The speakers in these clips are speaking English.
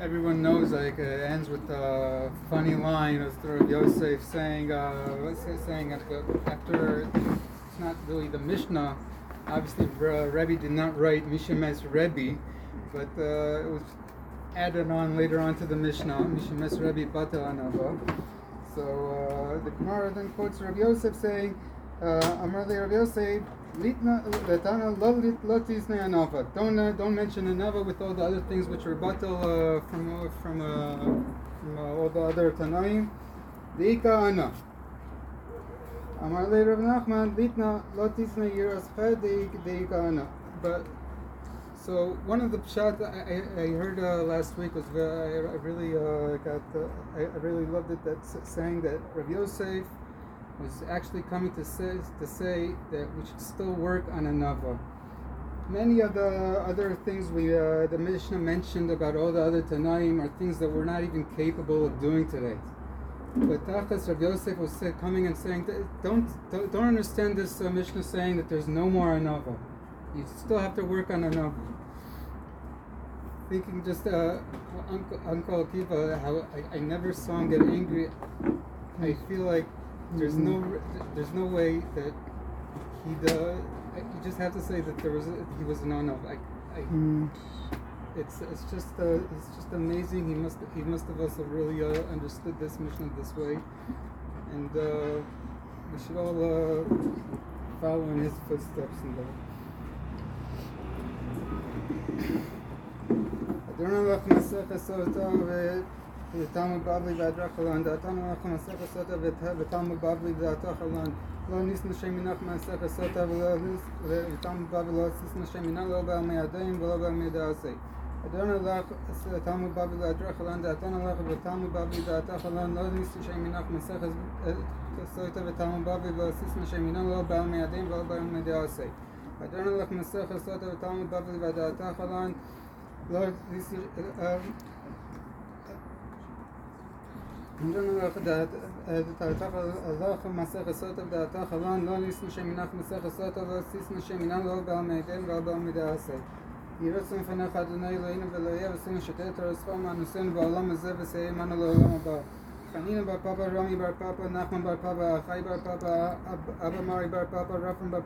Everyone knows like uh, it ends with a funny line of Yosef saying, uh, saying after, it's not really the Mishnah. Obviously, Rebbe did not write Mishemes Rebbe, but uh, it was added on later on to the Mishnah, Mishemes Rebbe Bata Anava. So uh, the Gemara then quotes Rav Yosef saying, uh, Amar Rav Yosef, Don't don't mention anava with all the other things which are batal uh, from uh, from uh, from uh, all the other tanaim. Deika ana. Amar le Rav Nachman, Litna lo tisnei yiras deika ana. But so one of the pshat I, I, heard uh, last week was I, really uh, got I really loved it. That saying that Rav Yosef was actually coming to say to say that we should still work on a. Many of the other things we uh, the Mishnah mentioned about all the other Tanaim are things that we're not even capable of doing today. But Tachas Rav Yosef was coming and saying, don't, don't don't understand this uh, Mishnah saying that there's no more anava. You still have to work on anava. Thinking just uh, Uncle Uncle Akiva, how I, I never saw him get angry. I feel like there's no, mm-hmm. there's no way that he does. You just have to say that there was a, he was an on I, I, mm. It's it's just uh, it's just amazing. He must he must have also really uh, understood this mission this way, and uh, we should all uh, follow in his footsteps and. Uh, I don't know if Masech is תלמוד בבלי והדרה חלן, דעתנו אנחנו מסכת סוטה ותלמוד בבלי דעתו חלן. לא ניס נשי מנח מסכת סוטה ותלמוד בבלי לא ניס נשי מנה לא בעל מידיים ולא בעל מידע דעשי. אדון הלך תלמוד בבלי והדרה חלן, דעתנו הלך ותלמוד בבלי דעתה חלן, לא ניס נשי מנח מסכת סוטה ותלמוד בבלי לא ניס נשי מנה לא בעל מידיים ולא בעל מידע דעשי. אדון הלך מסכת סוטה ותלמוד בבלי ודעתה חלן, לא ניס אה, אם זה נראה לך דעת, את התך הלוח המסך עשות על דעתו חלון, לא ניסנו שמינך מסך עשות על הסיסנו שמינם לא בא מהדן ולא בא מדי עשה. ירצו מפניך אדוני אלוהינו ואלוהיה ועשינו שתה את הרצחו מהנושאים בעולם הזה וסייע עמנו לעולם הבא. חנינו בר פאפה, רמי בר פאפה, נחמן בר פאפה, אחי בר פאפה, אבא מרי בר פאפה, רפן בר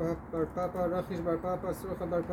פאפה, רכיש בר פאפה, סרוכה בר פאפה.